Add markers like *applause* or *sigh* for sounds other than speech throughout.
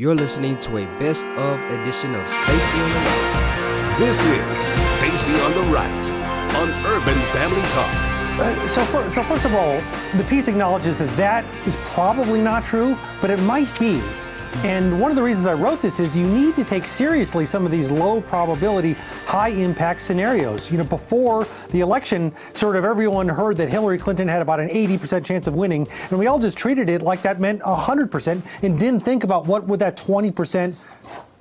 You're listening to a best of edition of Stacy on the Right. This is Stacy on the Right on Urban Family Talk. Uh, so, for, so first of all, the piece acknowledges that that is probably not true, but it might be. And one of the reasons I wrote this is you need to take seriously some of these low probability, high impact scenarios. You know, before the election, sort of everyone heard that Hillary Clinton had about an 80% chance of winning, and we all just treated it like that meant 100% and didn't think about what would that 20%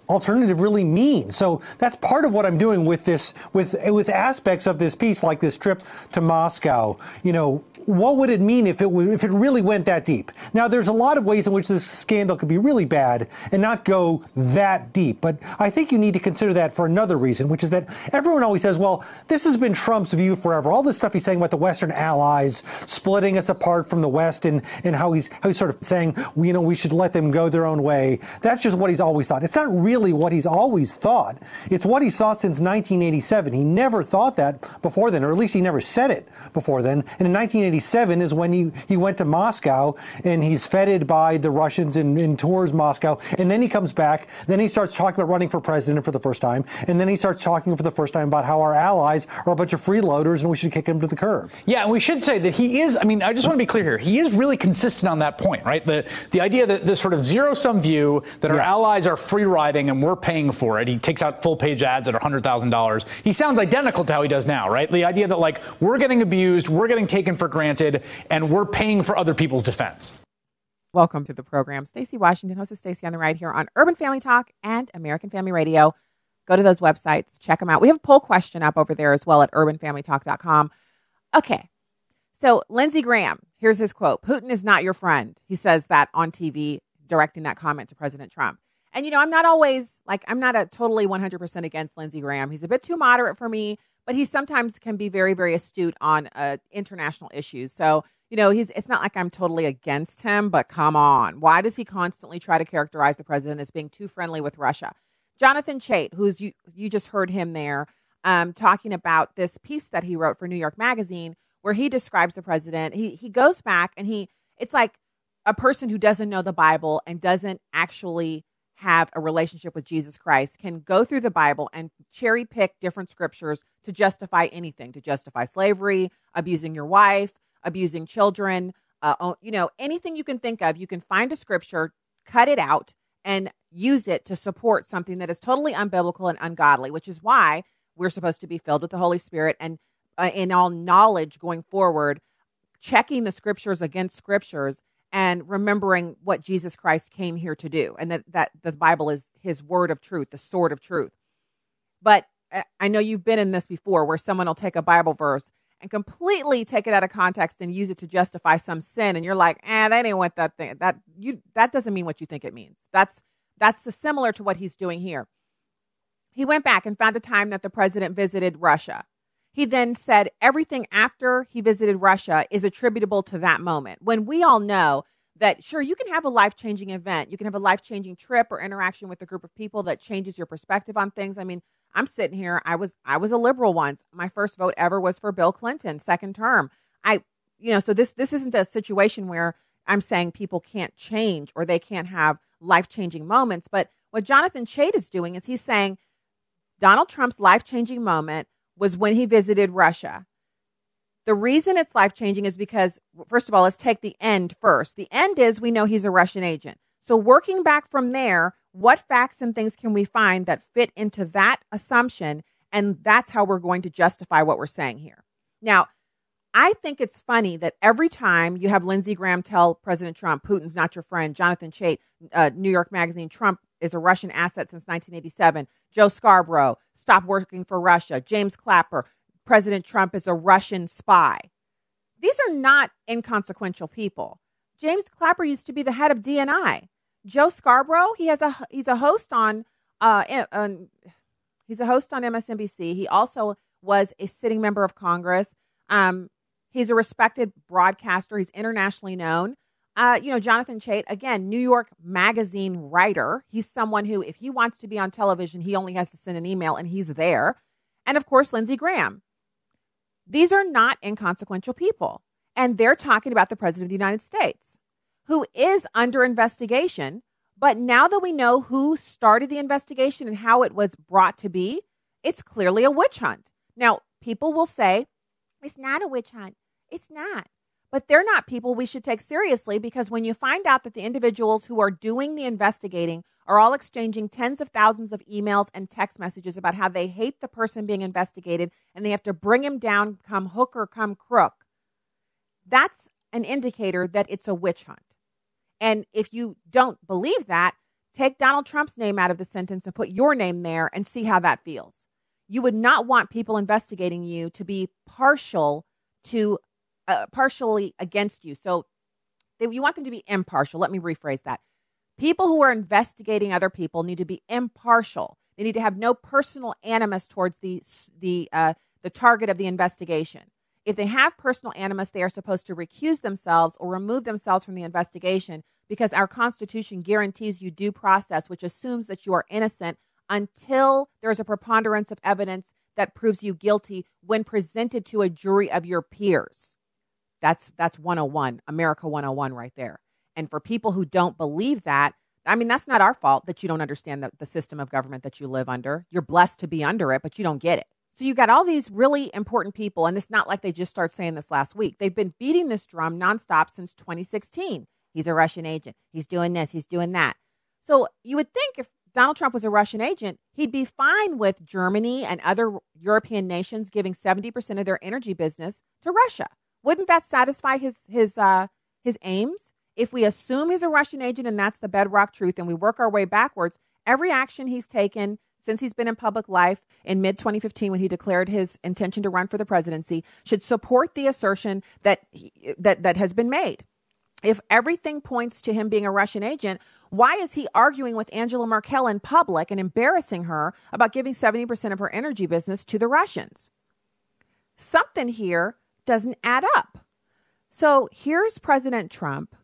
alternative really mean. So that's part of what I'm doing with this, with with aspects of this piece, like this trip to Moscow. You know, what would it mean if it if it really went that deep? Now, there's a lot of ways in which this scandal could be really bad and not go that deep, but I think you need to consider that for another reason, which is that everyone always says, "Well, this has been Trump's view forever." All this stuff he's saying about the Western allies splitting us apart from the West, and and how he's how he's sort of saying, you know, we should let them go their own way. That's just what he's always thought. It's not really what he's always thought. It's what he's thought since 1987. He never thought that before then, or at least he never said it before then. And in 1987. 1987 is when he, he went to Moscow and he's feted by the Russians and, and tours Moscow. And then he comes back. Then he starts talking about running for president for the first time. And then he starts talking for the first time about how our allies are a bunch of freeloaders and we should kick him to the curb. Yeah, and we should say that he is, I mean, I just want to be clear here. He is really consistent on that point, right? The, the idea that this sort of zero sum view that our yeah. allies are free riding and we're paying for it. He takes out full page ads at $100,000. He sounds identical to how he does now, right? The idea that, like, we're getting abused, we're getting taken for granted, and we're paying for other people's defense. Welcome to the program. Stacy Washington, host of Stacy on the Right here on Urban Family Talk and American Family Radio. Go to those websites, check them out. We have a poll question up over there as well at urbanfamilytalk.com. Okay. So, Lindsey Graham, here's his quote Putin is not your friend. He says that on TV, directing that comment to President Trump. And, you know, I'm not always like, I'm not a totally 100% against Lindsey Graham. He's a bit too moderate for me but he sometimes can be very, very astute on uh, international issues. So, you know, he's it's not like I'm totally against him, but come on. Why does he constantly try to characterize the president as being too friendly with Russia? Jonathan Chait, who's you you just heard him there um, talking about this piece that he wrote for New York Magazine, where he describes the president. He he goes back and he it's like a person who doesn't know the Bible and doesn't actually have a relationship with Jesus Christ can go through the Bible and cherry pick different scriptures to justify anything, to justify slavery, abusing your wife, abusing children, uh, you know, anything you can think of. You can find a scripture, cut it out, and use it to support something that is totally unbiblical and ungodly, which is why we're supposed to be filled with the Holy Spirit and uh, in all knowledge going forward, checking the scriptures against scriptures and remembering what Jesus Christ came here to do and that, that the Bible is his word of truth, the sword of truth. But uh, I know you've been in this before where someone will take a Bible verse and completely take it out of context and use it to justify some sin and you're like, "Ah, eh, that ain't what that thing that you that doesn't mean what you think it means." That's that's similar to what he's doing here. He went back and found a time that the president visited Russia he then said everything after he visited Russia is attributable to that moment. When we all know that, sure, you can have a life changing event, you can have a life changing trip or interaction with a group of people that changes your perspective on things. I mean, I'm sitting here. I was I was a liberal once. My first vote ever was for Bill Clinton, second term. I, you know, so this this isn't a situation where I'm saying people can't change or they can't have life changing moments. But what Jonathan Chait is doing is he's saying Donald Trump's life changing moment was when he visited Russia. The reason it's life changing is because, first of all, let's take the end first. The end is we know he's a Russian agent. So, working back from there, what facts and things can we find that fit into that assumption? And that's how we're going to justify what we're saying here. Now, I think it's funny that every time you have Lindsey Graham tell President Trump, Putin's not your friend, Jonathan Chait, uh, New York Magazine, Trump is a Russian asset since 1987, Joe Scarborough, stop working for Russia, James Clapper, President Trump is a Russian spy. These are not inconsequential people. James Clapper used to be the head of DNI. Joe Scarborough, he has a he's a host on uh, on, he's a host on MSNBC. He also was a sitting member of Congress. Um, He's a respected broadcaster. He's internationally known. Uh, you know, Jonathan Chait, again, New York Magazine writer. He's someone who, if he wants to be on television, he only has to send an email and he's there. And of course, Lindsey Graham. These are not inconsequential people. And they're talking about the President of the United States, who is under investigation But now that we know who started the investigation and how it was brought to be, it's clearly a witch hunt. Now, people will say, it's not a witch hunt. It's not. But they're not people we should take seriously because when you find out that the individuals who are doing the investigating are all exchanging tens of thousands of emails and text messages about how they hate the person being investigated and they have to bring him down, come hook or come crook, that's an indicator that it's a witch hunt. And if you don't believe that, take Donald Trump's name out of the sentence and put your name there and see how that feels. You would not want people investigating you to be partial to uh, partially against you. So you want them to be impartial. Let me rephrase that. People who are investigating other people need to be impartial. They need to have no personal animus towards the the uh, the target of the investigation. If they have personal animus, they are supposed to recuse themselves or remove themselves from the investigation because our Constitution guarantees you due process, which assumes that you are innocent until there is a preponderance of evidence that proves you guilty when presented to a jury of your peers. That's that's 101, America 101 right there. And for people who don't believe that, I mean, that's not our fault that you don't understand the, the system of government that you live under. You're blessed to be under it, but you don't get it. So you got all these really important people, and it's not like they just start saying this last week. They've been beating this drum nonstop since 2016. He's a Russian agent. He's doing this. He's doing that. So you would think if Donald Trump was a Russian agent, he'd be fine with Germany and other European nations giving 70% of their energy business to Russia. Wouldn't that satisfy his his uh, his aims? If we assume he's a Russian agent and that's the bedrock truth, and we work our way backwards, every action he's taken since he's been in public life in mid 2015 when he declared his intention to run for the presidency should support the assertion that he, that that has been made. If everything points to him being a Russian agent, why is he arguing with Angela Merkel in public and embarrassing her about giving 70% of her energy business to the Russians? Something here doesn't add up. So here's President Trump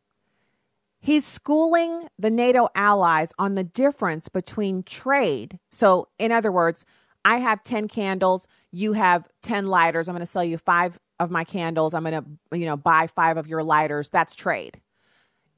He's schooling the NATO allies on the difference between trade. So, in other words, I have 10 candles, you have 10 lighters. I'm going to sell you 5 of my candles. I'm going to, you know, buy 5 of your lighters. That's trade.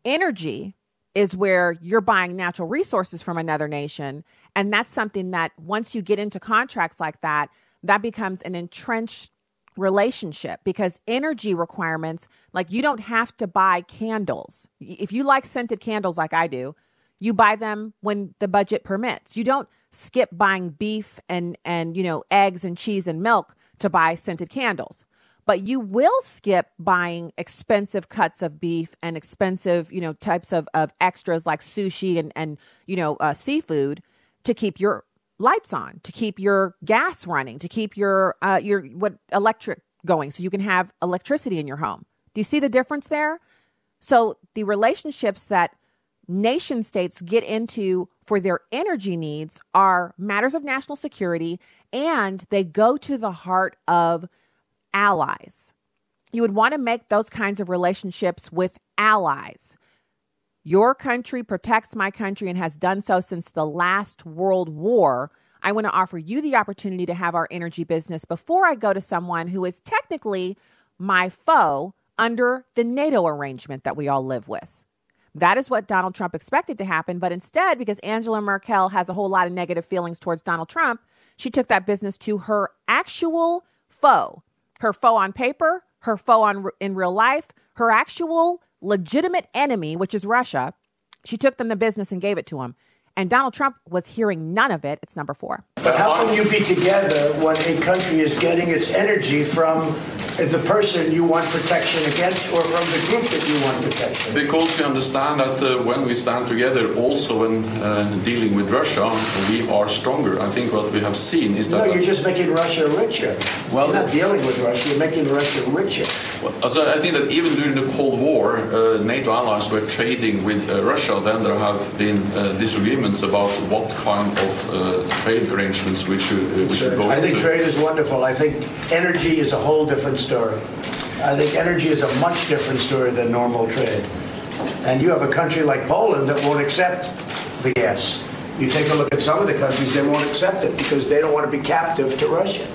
Energy is where you're buying natural resources from another nation, and that's something that once you get into contracts like that, that becomes an entrenched relationship because energy requirements, like you don't have to buy candles. If you like scented candles like I do, you buy them when the budget permits. You don't skip buying beef and and you know eggs and cheese and milk to buy scented candles. But you will skip buying expensive cuts of beef and expensive, you know, types of, of extras like sushi and, and you know, uh, seafood to keep your lights on, to keep your gas running, to keep your uh, your what electric going, so you can have electricity in your home. Do you see the difference there? So the relationships that nation states get into for their energy needs are matters of national security, and they go to the heart of allies. You would want to make those kinds of relationships with allies. Your country protects my country and has done so since the last World War. I want to offer you the opportunity to have our energy business before I go to someone who is technically my foe under the NATO arrangement that we all live with. That is what Donald Trump expected to happen, but instead, because Angela Merkel has a whole lot of negative feelings towards Donald Trump, she took that business to her actual foe. Her foe on paper, her foe on in real life, her actual legitimate enemy, which is Russia, she took them the business and gave it to him. And Donald Trump was hearing none of it. It's number four. But how can you be together when a country is getting its energy from the person you want protection against or from the group that you want protection? Because we understand that uh, when we stand together also in uh, dealing with Russia, we are stronger. I think what we have seen is that. No, you're just making Russia richer. Well, you're not dealing with Russia, you're making Russia richer. Well, so I think that even during the Cold War, uh, NATO allies were trading with uh, Russia. Then there have been uh, disagreements about what kind of uh, trade arrangements we should, we should go I think into. trade is wonderful. I think energy is a whole different story. I think energy is a much different story than normal trade. And you have a country like Poland that won't accept the gas. You take a look at some of the countries, they won't accept it because they don't want to be captive to Russia.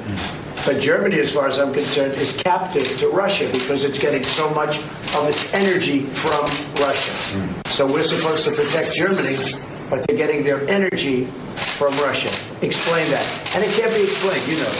But Germany, as far as I'm concerned, is captive to Russia because it's getting so much of its energy from Russia. So we're supposed to protect Germany, but they're getting their energy from Russia. Explain that. And it can't be explained. You know.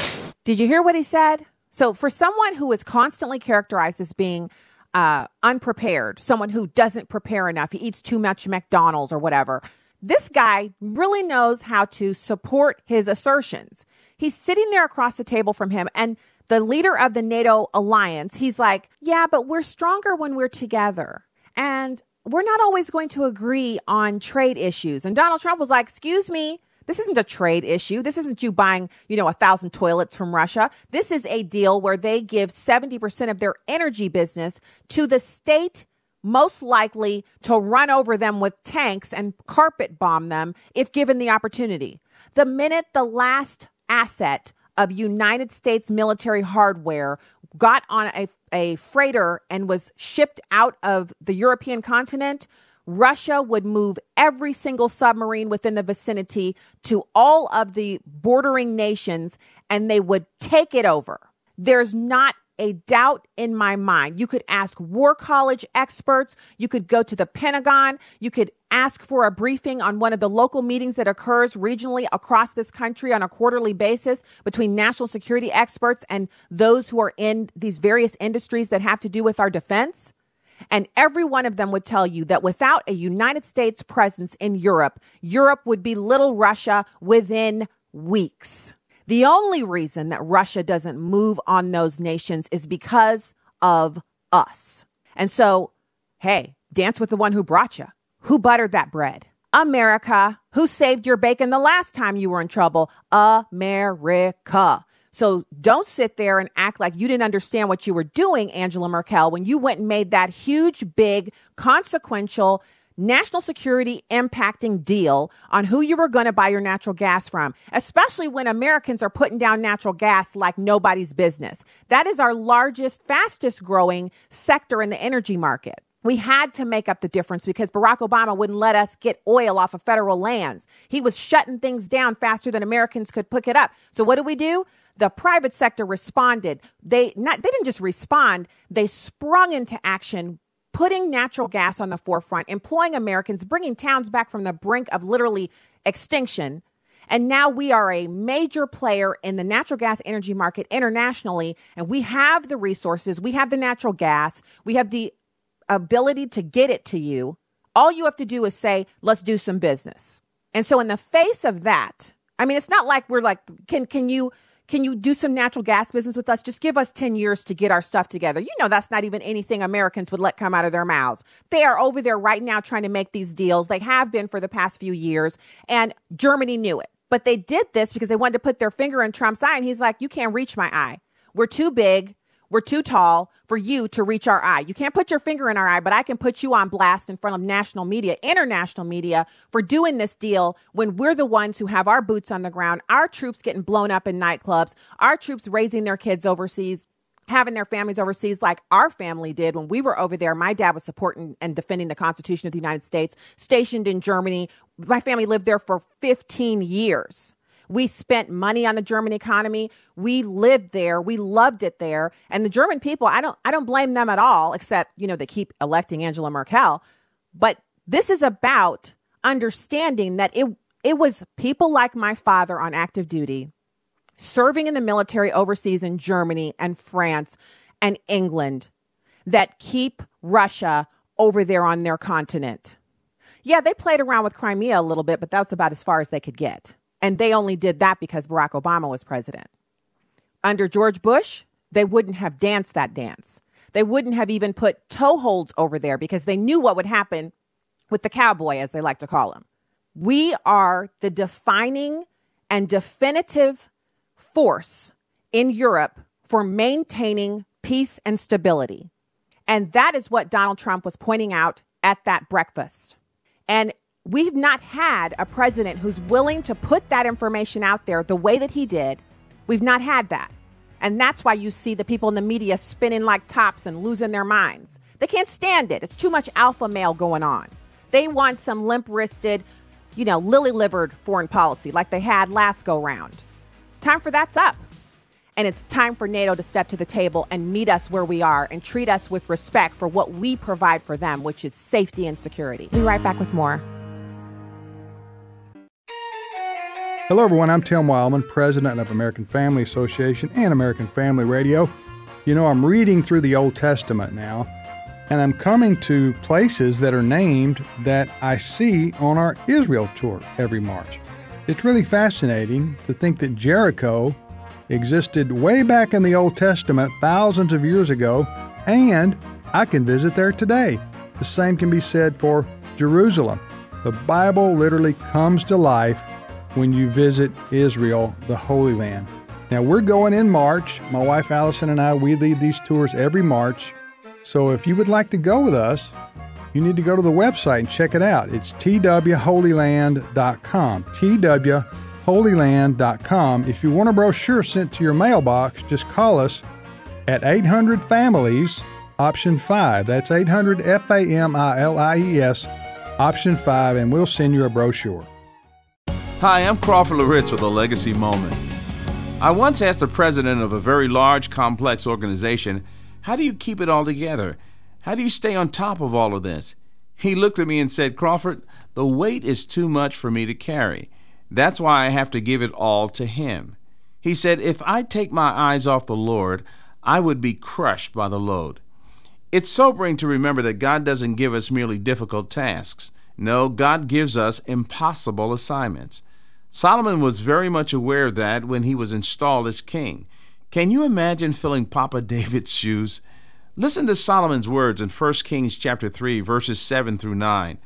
Did you hear what he said? So, for someone who is constantly characterized as being uh, unprepared, someone who doesn't prepare enough, he eats too much McDonald's or whatever, this guy really knows how to support his assertions. He's sitting there across the table from him, and the leader of the NATO alliance, he's like, Yeah, but we're stronger when we're together. And we're not always going to agree on trade issues. And Donald Trump was like, Excuse me, this isn't a trade issue. This isn't you buying, you know, a thousand toilets from Russia. This is a deal where they give 70% of their energy business to the state most likely to run over them with tanks and carpet bomb them if given the opportunity. The minute the last asset of United States military hardware got on a, a freighter and was shipped out of the European continent, Russia would move every single submarine within the vicinity to all of the bordering nations and they would take it over. There's not a doubt in my mind. You could ask War College experts. You could go to the Pentagon. You could ask for a briefing on one of the local meetings that occurs regionally across this country on a quarterly basis between national security experts and those who are in these various industries that have to do with our defense. And every one of them would tell you that without a United States presence in Europe, Europe would be little Russia within weeks. The only reason that Russia doesn't move on those nations is because of us. And so, hey, dance with the one who brought you. Who buttered that bread? America. Who saved your bacon the last time you were in trouble? America. So don't sit there and act like you didn't understand what you were doing, Angela Merkel, when you went and made that huge, big, consequential, national security impacting deal on who you were going to buy your natural gas from, especially when Americans are putting down natural gas like nobody's business. That is our largest, fastest growing sector in the energy market. We had to make up the difference because Barack Obama wouldn't let us get oil off of federal lands. He was shutting things down faster than Americans could pick it up. So what did we do? the private sector responded. They not they didn't just respond, they sprung into action putting natural gas on the forefront, employing Americans, bringing towns back from the brink of literally extinction. And now we are a major player in the natural gas energy market internationally, and we have the resources, we have the natural gas, we have the ability to get it to you. All you have to do is say, let's do some business. And so in the face of that, I mean, it's not like we're like, can can you can you do some natural gas business with us? Just give us 10 years to get our stuff together. You know, that's not even anything Americans would let come out of their mouths. They are over there right now trying to make these deals. They have been for the past few years, and Germany knew it. But they did this because they wanted to put their finger in Trump's eye, and he's like, You can't reach my eye. We're too big. We're too tall for you to reach our eye. You can't put your finger in our eye, but I can put you on blast in front of national media, international media for doing this deal when we're the ones who have our boots on the ground, our troops getting blown up in nightclubs, our troops raising their kids overseas having their families overseas like our family did when we were over there. My dad was supporting and defending the Constitution of the United States, stationed in Germany. My family lived there for 15 years. We spent money on the German economy. We lived there. We loved it there. And the German people, I don't I don't blame them at all, except, you know, they keep electing Angela Merkel. But this is about understanding that it it was people like my father on active duty serving in the military overseas in Germany and France and England that keep Russia over there on their continent. Yeah, they played around with Crimea a little bit, but that's about as far as they could get. And they only did that because Barack Obama was president. Under George Bush, they wouldn't have danced that dance. They wouldn't have even put toeholds over there because they knew what would happen with the cowboy, as they like to call him. We are the defining and definitive force in Europe for maintaining peace and stability. And that is what Donald Trump was pointing out at that breakfast. And We've not had a president who's willing to put that information out there the way that he did. We've not had that. And that's why you see the people in the media spinning like tops and losing their minds. They can't stand it. It's too much alpha male going on. They want some limp wristed, you know, lily livered foreign policy like they had last go round. Time for that's up. And it's time for NATO to step to the table and meet us where we are and treat us with respect for what we provide for them, which is safety and security. Be right back with more. Hello, everyone. I'm Tim Wildmon, president of American Family Association and American Family Radio. You know, I'm reading through the Old Testament now, and I'm coming to places that are named that I see on our Israel tour every March. It's really fascinating to think that Jericho existed way back in the Old Testament thousands of years ago, and I can visit there today. The same can be said for Jerusalem. The Bible literally comes to life when you visit Israel, the Holy Land. Now, we're going in March. My wife Allison and I, we lead these tours every March. So if you would like to go with us, you need to go to the website and check it out. It's twholyland.com. twholyland.com. If you want a brochure sent to your mailbox, just call us at 800 Families, option 5. That's 800 F A M I L I E S, option 5, and we'll send you a brochure. Hi, I'm Crawford Loritts with a legacy moment. I once asked the president of a very large, complex organization, How do you keep it all together? How do you stay on top of all of this? He looked at me and said, Crawford, the weight is too much for me to carry. That's why I have to give it all to Him. He said, If I take my eyes off the Lord, I would be crushed by the load. It's sobering to remember that God doesn't give us merely difficult tasks. No, God gives us impossible assignments. Solomon was very much aware of that when he was installed as king. Can you imagine filling Papa *laughs* David's shoes? Listen to Solomon's words in 1 Kings chapter 3 verses 7 through 9.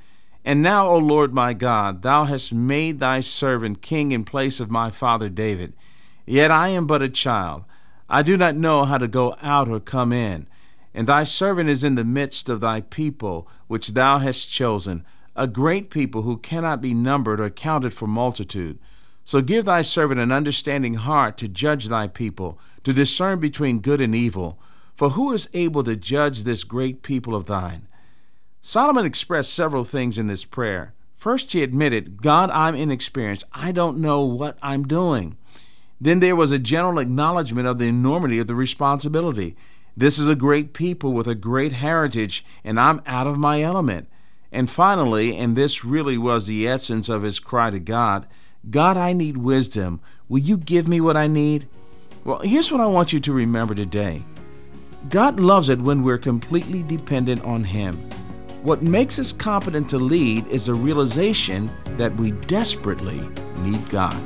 And now, O Lord my God, thou hast made thy servant king in place of my father David. Yet I am but a child. I do not know how to go out or come in. And thy servant is in the midst of thy people, which thou hast chosen, a great people who cannot be numbered or counted for multitude. So give thy servant an understanding heart to judge thy people, to discern between good and evil. For who is able to judge this great people of thine? Solomon expressed several things in this prayer. First, he admitted, God, I'm inexperienced. I don't know what I'm doing. Then there was a general acknowledgement of the enormity of the responsibility. This is a great people with a great heritage, and I'm out of my element. And finally, and this really was the essence of his cry to God God, I need wisdom. Will you give me what I need? Well, here's what I want you to remember today God loves it when we're completely dependent on Him. What makes us competent to lead is the realization that we desperately need God.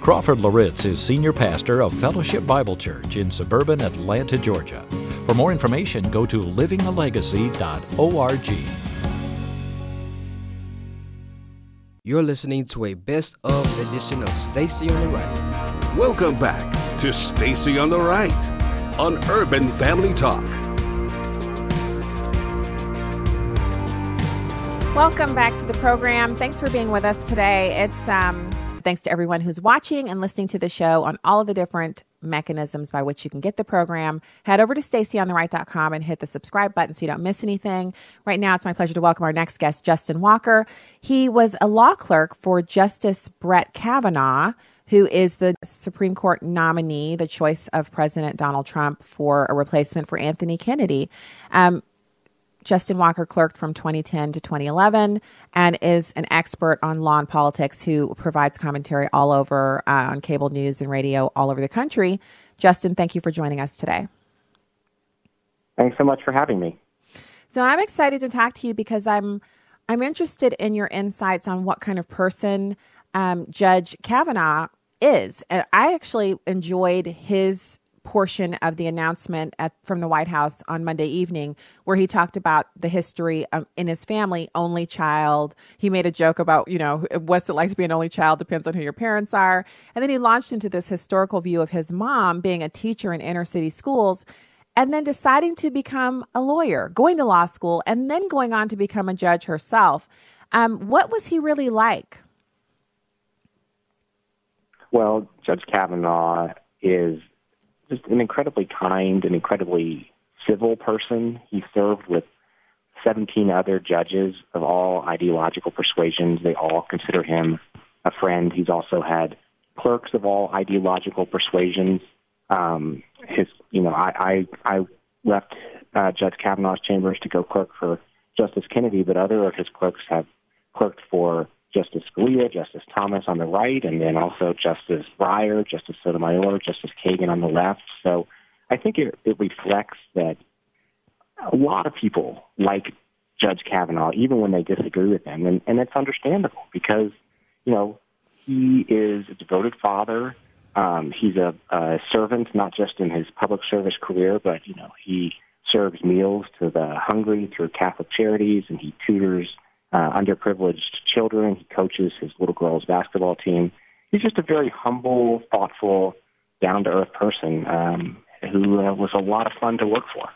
Crawford Loritts is senior pastor of Fellowship Bible Church in suburban Atlanta, Georgia. For more information, go to livingalegacy.org. You're listening to a best of edition of Stacy on the Right. Welcome back to Stacy on the Right on Urban Family Talk. Welcome back to the program. Thanks for being with us today. It's um, thanks to everyone who's watching and listening to the show on all of the different mechanisms by which you can get the program. Head over to stacyontheright.com and hit the subscribe button so you don't miss anything. Right now, it's my pleasure to welcome our next guest, Justin Walker. He was a law clerk for Justice Brett Kavanaugh, who is the Supreme Court nominee, the choice of President Donald Trump for a replacement for Anthony Kennedy. Um, Justin Walker clerked from 2010 to 2011 and is an expert on law and politics who provides commentary all over uh, on cable news and radio all over the country. Justin, thank you for joining us today. Thanks so much for having me. So I'm excited to talk to you because I'm I'm interested in your insights on what kind of person um, Judge Kavanaugh is. And I actually enjoyed his portion of the announcement at, from the White House on Monday evening, where he talked about the history of, in his family, only child. He made a joke about, you know, *laughs* what's it like to be an only child depends on who your parents are. And then he launched into this historical view of his mom being a teacher in inner city schools and then deciding to become a lawyer, going to law school, and then going on to become a judge herself. Um, what was he really like? Well, Judge Kavanaugh is just an incredibly kind and incredibly civil person. He served with 17 other judges of all ideological persuasions. They all consider him a friend. He's also had clerks of all ideological persuasions. Um, his, you know, I I, I left uh, Judge Kavanaugh's chambers to go clerk for Justice Kennedy, but other of his clerks have clerked for Justice Scalia, Justice Thomas on the right, and then also Justice Breyer, Justice Sotomayor, Justice Kagan on the left. So I think it, it reflects that a lot of people like Judge Kavanaugh, even when they disagree with him, and, and it's understandable because, you know, he is a devoted father. Um, he's a, a servant, not just in his public service career, but, you know, he serves meals to the hungry through Catholic charities, and he tutors uh, underprivileged children. He coaches his little girls' basketball team. He's just a very humble, thoughtful, down-to-earth person um, who uh, was a lot of fun to work for.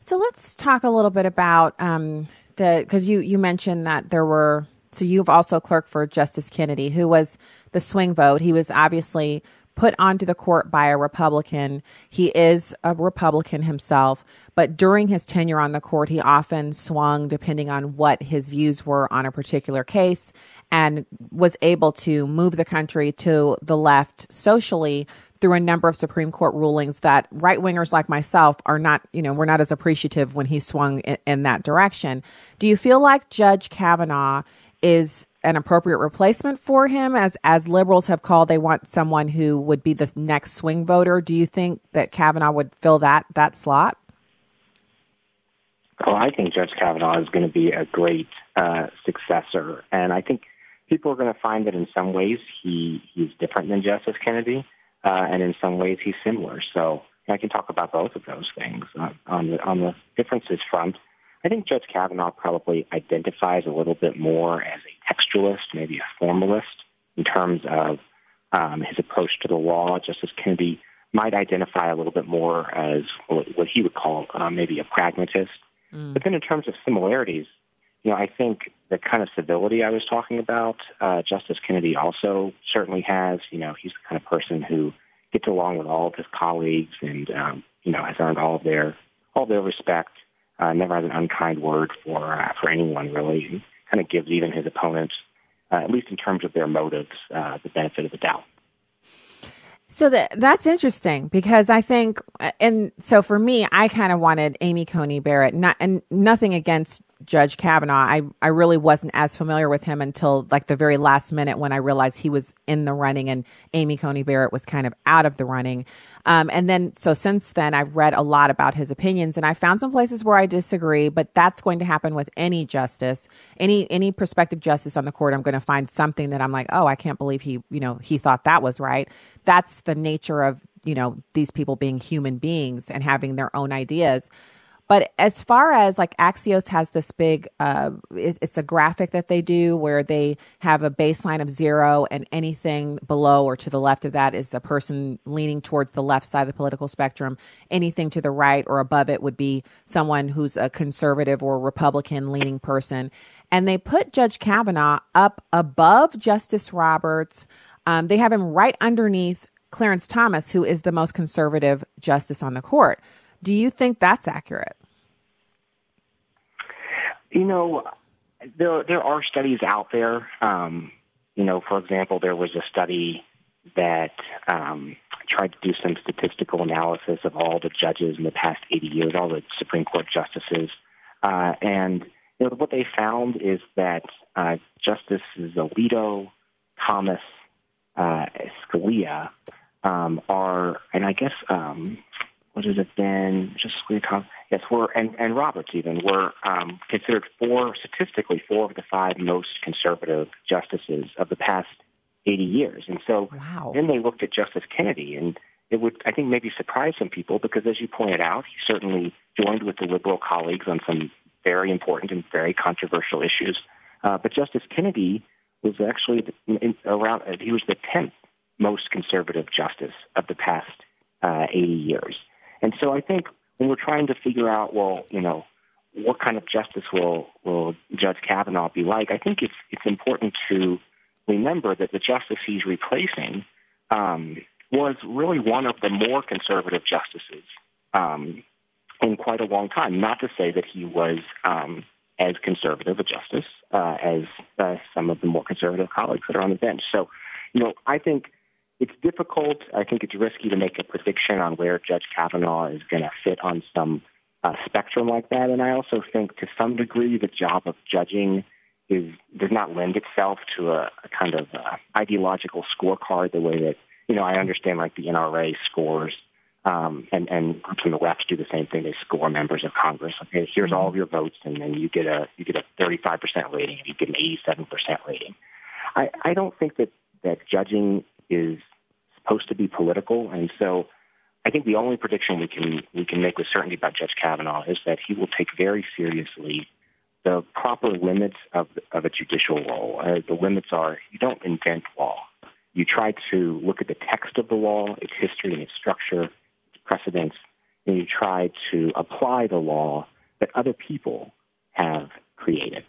So let's talk a little bit about um, the because you you mentioned that there were so you've also clerked for Justice Kennedy, who was the swing vote. He was obviously put onto the court by a Republican. He is a Republican himself, but during his tenure on the court, he often swung depending on what his views were on a particular case and was able to move the country to the left socially through a number of Supreme Court rulings that right wingers like myself are not, you know, we're not as appreciative when he swung in, in, that direction. Do you feel like Judge Kavanaugh is an appropriate replacement for him as as liberals have called they want someone who would be the next swing voter do you think that kavanaugh would fill that that slot oh i think judge kavanaugh is going to be a great uh, successor and i think people are going to find that in some ways he he's different than justice kennedy uh, and in some ways he's similar. So I can talk about both of those things. Uh, on the on the differences front, I think Judge Kavanaugh probably identifies a little bit more as a textualist, maybe a formalist, in terms of um, his approach to the law. Justice Kennedy might identify a little bit more as what he would call uh, maybe a pragmatist. Mm. But then in terms of similarities, you know, I think the kind of civility I was talking about, uh, Justice Kennedy also certainly has. You know, he's the kind of person who gets along with all of his colleagues and, um, you know, has earned all of their all of their respect. Uh, never has an unkind word for uh, for anyone really, kind of gives even his opponents, uh, at least in terms of their motives, uh, the benefit of the doubt. So that that's interesting because I think, and so for me, I kind of wanted Amy Coney Barrett, not and nothing against Judge Kavanaugh. I, I really wasn't as familiar with him until like the very last minute when I realized he was in the running and Amy Coney Barrett was kind of out of the running. Um, and then, so since then, I've read a lot about his opinions and I found some places where I disagree, but that's going to happen with any justice, any, any prospective justice on the court. I'm going to find something that I'm like, oh, I can't believe he, you know, he thought that was right. That's the nature of, you know, these people being human beings and having their own ideas. But as far as like Axios has this big, uh, it, it's a graphic that they do where they have a baseline of zero, and anything below or to the left of that is a person leaning towards the left side of the political spectrum. Anything to the right or above it would be someone who's a conservative or Republican leaning person. And they put Judge Kavanaugh up above Justice Roberts. Um, they have him right underneath Clarence Thomas, who is the most conservative justice on the court. Do you think that's accurate? You know, there there are studies out there. Um, you know, for example, there was a study that um, tried to do some statistical analysis of all the judges in the past 80 years, all the Supreme Court justices, uh, and you know what they found is that uh, Justices Alito, Thomas, uh, Scalia um, are, and I guess um, what has it been? Just Scalia, yes, were and, and Roberts even were um, considered four statistically four of the five most conservative justices of the past 80 years. And so wow. then they looked at Justice Kennedy, and it would I think maybe surprise some people because, as you pointed out, he certainly joined with the liberal colleagues on some very important and very controversial issues. Uh, but Justice Kennedy was actually in, around he was the tenth most conservative justice of the past uh, 80 years. And so I think when we're trying to figure out, well, you know, what kind of justice will will Judge Kavanaugh be like? I think it's it's important to remember that the justice he's replacing um, was really one of the more conservative justices um, in quite a long time. Not to say that he was um, as conservative a justice uh, as uh, some of the more conservative colleagues that are on the bench. So, you know, I think it's difficult. I think it's risky to make a prediction on where Judge Kavanaugh is going to fit on some uh, spectrum like that. And I also think, to some degree, the job of judging is does not lend itself to a, a kind of uh, ideological scorecard the way that you know I understand like the NRA scores um, and and groups in the left do the same thing. They score members of Congress. Okay, here's all of your votes, and then you get a you get a 35 percent rating, and you get an 87 percent rating. I, I don't think that that judging is supposed to be political, and so I think the only prediction we can we can make with certainty about Judge Kavanaugh is that he will take very seriously the proper limits of of a judicial role. Uh, the limits are you don't invent law. You try to look at the text of the law, its history and its structure, its precedents, and you try to apply the law that other people have created.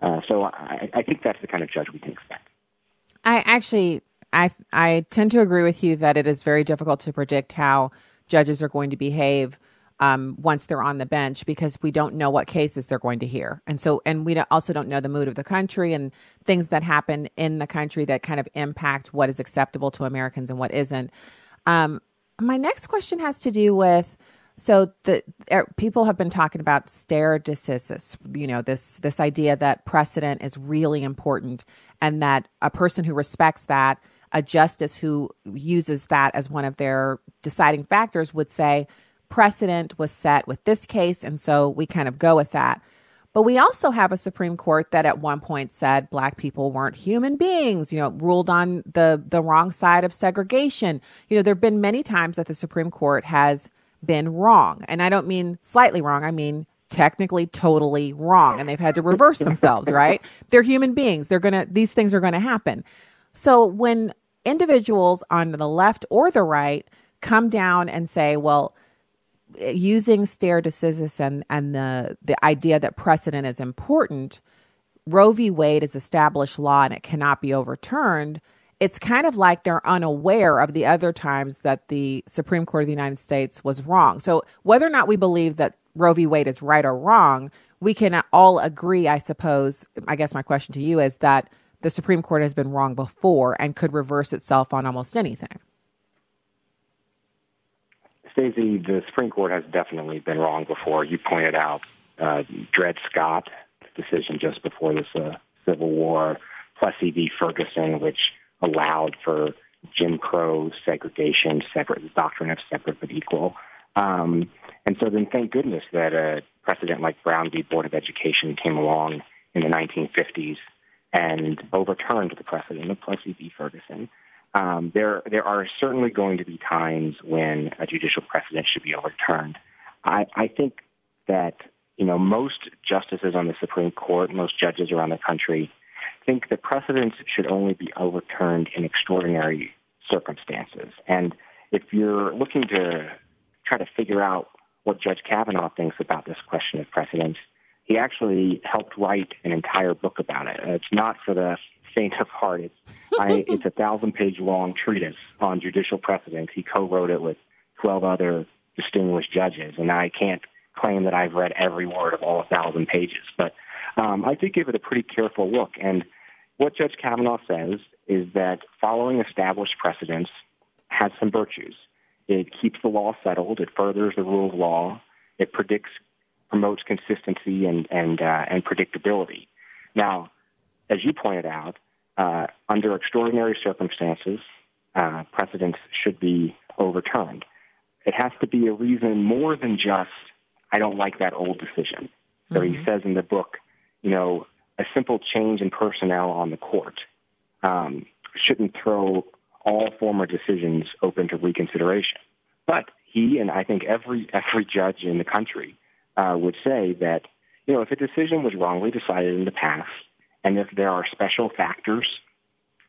Uh, so I, I think that's the kind of judge we can expect. I actually, I I tend to agree with you that it is very difficult to predict how judges are going to behave um, once they're on the bench because we don't know what cases they're going to hear, and so and we also don't know the mood of the country and things that happen in the country that kind of impact what is acceptable to Americans and what isn't. Um, my next question has to do with so the er, people have been talking about stare decisis, you know, this this idea that precedent is really important and that a person who respects that, a justice who uses that as one of their deciding factors would say precedent was set with this case and so we kind of go with that. But we also have a Supreme Court that at one point said black people weren't human beings, you know, ruled on the the wrong side of segregation. You know, there've been many times that the Supreme Court has been wrong. And I don't mean slightly wrong, I mean technically totally wrong and they've had to reverse themselves, *laughs* right? They're human beings. They're going to these things are going to happen. So when individuals on the left or the right come down and say, well, using stare decisis and, and the, the idea that precedent is important, Roe v. Wade is established law and it cannot be overturned. It's kind of like they're unaware of the other times that the Supreme Court of the United States was wrong. So, whether or not we believe that Roe v. Wade is right or wrong, we can all agree, I suppose. I guess my question to you is that the Supreme Court has been wrong before and could reverse itself on almost anything. Stacy, the Supreme Court has definitely been wrong before. You pointed out uh, Dred Scott decision just before this uh, Civil War, Plessy v. Ferguson, which allowed for Jim Crow segregation, separate the doctrine of separate but equal. Um, and so then thank goodness that a precedent like Brown v. Board of Education came along in the 1950s and overturned the precedent of Plessy v. Ferguson. Um, there, there are certainly going to be times when a judicial precedent should be overturned. I, I think that you know most justices on the Supreme Court, most judges around the country, think that precedents should only be overturned in extraordinary circumstances. And if you're looking to try to figure out what Judge Kavanaugh thinks about this question of precedents, he actually helped write an entire book about it. It's not for the faint of heart. It's I, *laughs* it's a thousand page long treatise on judicial precedent. He co-wrote it with 12 other distinguished judges, and I can't claim that I've read every word of all a thousand pages, but um, I did give it a pretty careful look. And what Judge Kavanaugh says is that following established precedents has some virtues. It keeps the law settled. It furthers the rule of law. It predicts, promotes consistency and and uh, and predictability. Now, as you pointed out, uh, under extraordinary circumstances, uh, precedents should be overturned. It has to be a reason more than just, I don't like that old decision. So mm-hmm. he says in the book, you know, a simple change in personnel on the court um, shouldn't throw all former decisions open to reconsideration. But he and I think every every judge in the country uh, would say that you know if a decision was wrongly decided in the past, and if there are special factors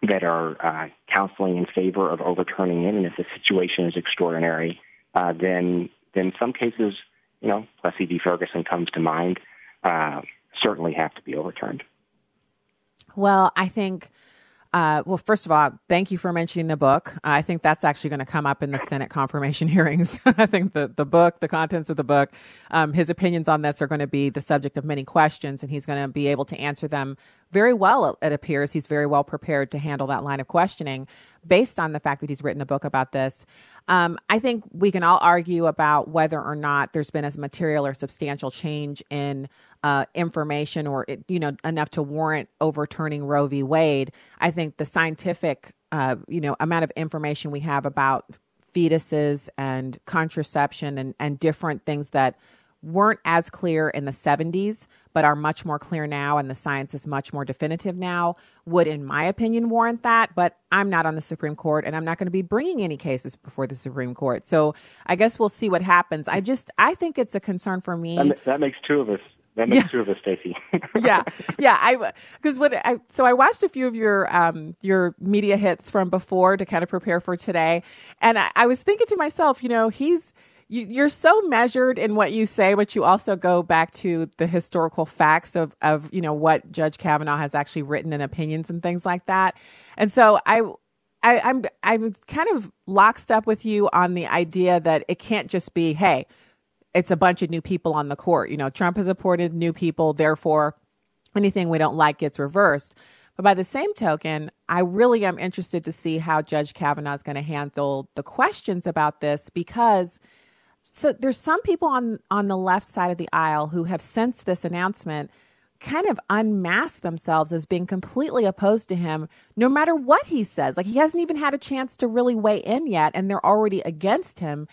that are uh, counseling in favor of overturning it, and if the situation is extraordinary, uh, then then some cases, you know, Plessy v. Ferguson comes to mind, uh, certainly have to be overturned. Well, I think uh, well, first of all, thank you for mentioning the book. I think that's actually going to come up in the Senate confirmation *laughs* hearings. I think the, the book, the contents of the book, um, his opinions on this are going to be the subject of many questions, and he's going to be able to answer them very well. It appears he's very well prepared to handle that line of questioning. based on the fact that he's written a book about this. Um, I think we can all argue about whether or not there's been a material or substantial change in uh, information or it, you know enough to warrant overturning Roe v. Wade. I think the scientific uh, you know amount of information we have about fetuses and contraception and, and different things that weren't as clear in the 70s but are much more clear now and the science is much more definitive now would in my opinion warrant that but i'm not on the supreme court and i'm not going to be bringing any cases before the supreme court so i guess we'll see what happens i just i think it's a concern for me that, that makes two of us that makes yeah. two of us, Stacy. *laughs* yeah, yeah. I because what I so I watched a few of your um your media hits from before to kind of prepare for today, and I, I was thinking to myself, you know, he's you, you're so measured in what you say, but you also go back to the historical facts of, of, you know, what Judge Kavanaugh has actually written in opinions and things like that. And so I, I, I'm, I'm kind of locked up with you on the idea that it can't just be, hey, it's a bunch of new people on the court. You know, Trump has appointed new people, therefore anything we don't like gets reversed. But by the same token, I really am interested to see how Judge Kavanaugh is going to handle the questions about this because – so there's some people on on the left side of the aisle who have since this announcement kind of unmasked themselves as being completely opposed to him no matter what he says like he hasn't even had a chance to really weigh in yet and they're already against him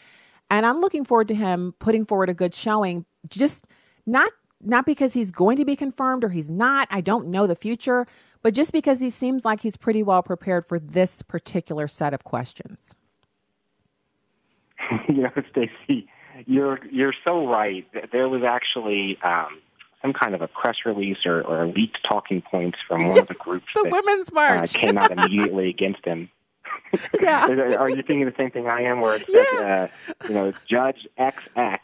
and i'm looking forward to him putting forward a good showing just not not because he's going to be confirmed or he's not i don't know the future but just because he seems like he's pretty well prepared for this particular set of questions *laughs* you know, Stacy, you're you're so right. There was actually um, some kind of a press release or, or leaked talking points from one of the *laughs* groups. the that, Women's March uh, came out *laughs* immediately against him. *laughs* Yeah. Are you thinking the same thing I am, where it said, yeah. uh, you know, Judge XX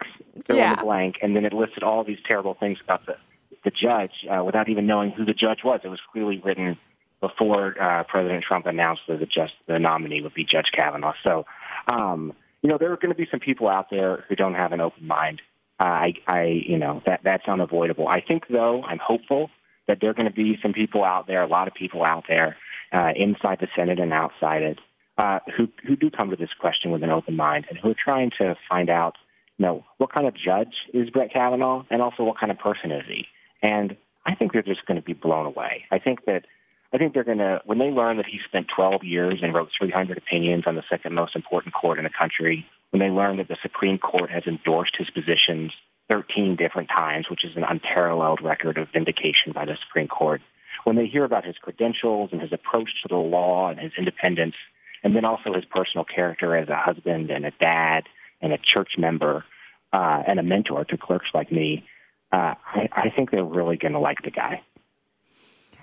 fill yeah. in the blank, and then it listed all these terrible things about the the judge uh, without even knowing who the judge was. It was clearly written before uh, President Trump announced that the just the nominee would be Judge Kavanaugh. So. Um, you know, there are going to be some people out there who don't have an open mind. Uh, I, I, you know, that that's unavoidable. I think, though, I'm hopeful that there are going to be some people out there, a lot of people out there, uh, inside the Senate and outside it, uh, who who do come to this question with an open mind and who are trying to find out, you know, what kind of judge is Brett Kavanaugh, and also what kind of person is he. And I think they're just going to be blown away. I think that I think they're going to, when they learn that he spent 12 years and wrote 300 opinions on the second most important court in the country, when they learn that the Supreme Court has endorsed his positions 13 different times, which is an unparalleled record of vindication by the Supreme Court, when they hear about his credentials and his approach to the law and his independence, and then also his personal character as a husband and a dad and a church member uh, and a mentor to clerks like me, uh, I, I think they're really going to like the guy.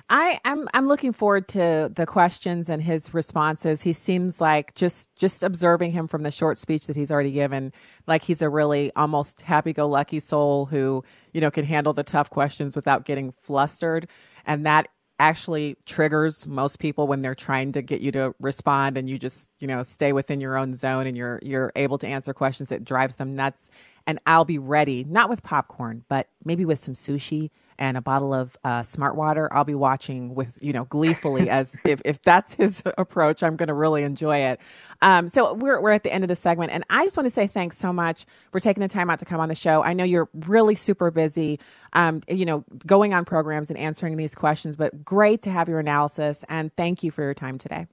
I, I'm I'm looking forward to the questions and his responses. He seems like just just observing him from the short speech that he's already given, like he's a really almost happy-go-lucky soul who you know can handle the tough questions without getting flustered, and that actually triggers most people when they're trying to get you to respond and you just you know stay within your own zone and you're you're able to answer questions it drives them nuts. And I'll be ready not with popcorn but maybe with some sushi and a bottle of uh, smart water, I'll be watching with, you know, gleefully as *laughs* if, if that's his approach, I'm going to really enjoy it. Um, so we're, we're at the end of the segment. And I just want to say thanks so much for taking the time out to come on the show. I know you're really super busy, um, you know, going on programs and answering these questions, but great to have your analysis. And thank you for your time today.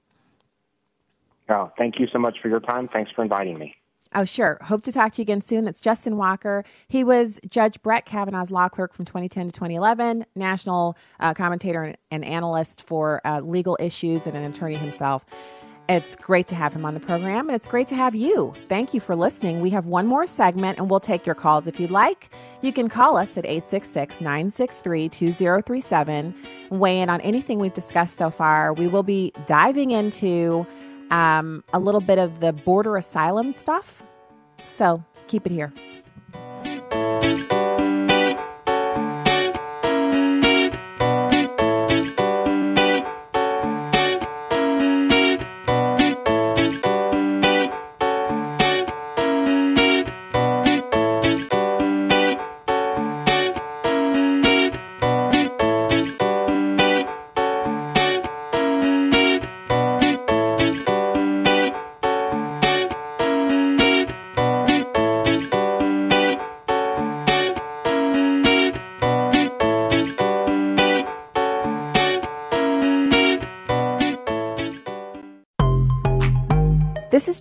Oh, thank you so much for your time. Thanks for inviting me. Oh, sure. Hope to talk to you again soon. That's Justin Walker. He was Judge Brett Kavanaugh's law clerk from 2010 to 2011, national uh, commentator and analyst for uh, legal issues, and an attorney himself. It's great to have him on the program, and it's great to have you. Thank you for listening. We have one more segment, and we'll take your calls if you'd like. You can call us at 866 963 2037 weigh in on anything we've discussed so far. We will be diving into um, a little bit of the border asylum stuff. So keep it here.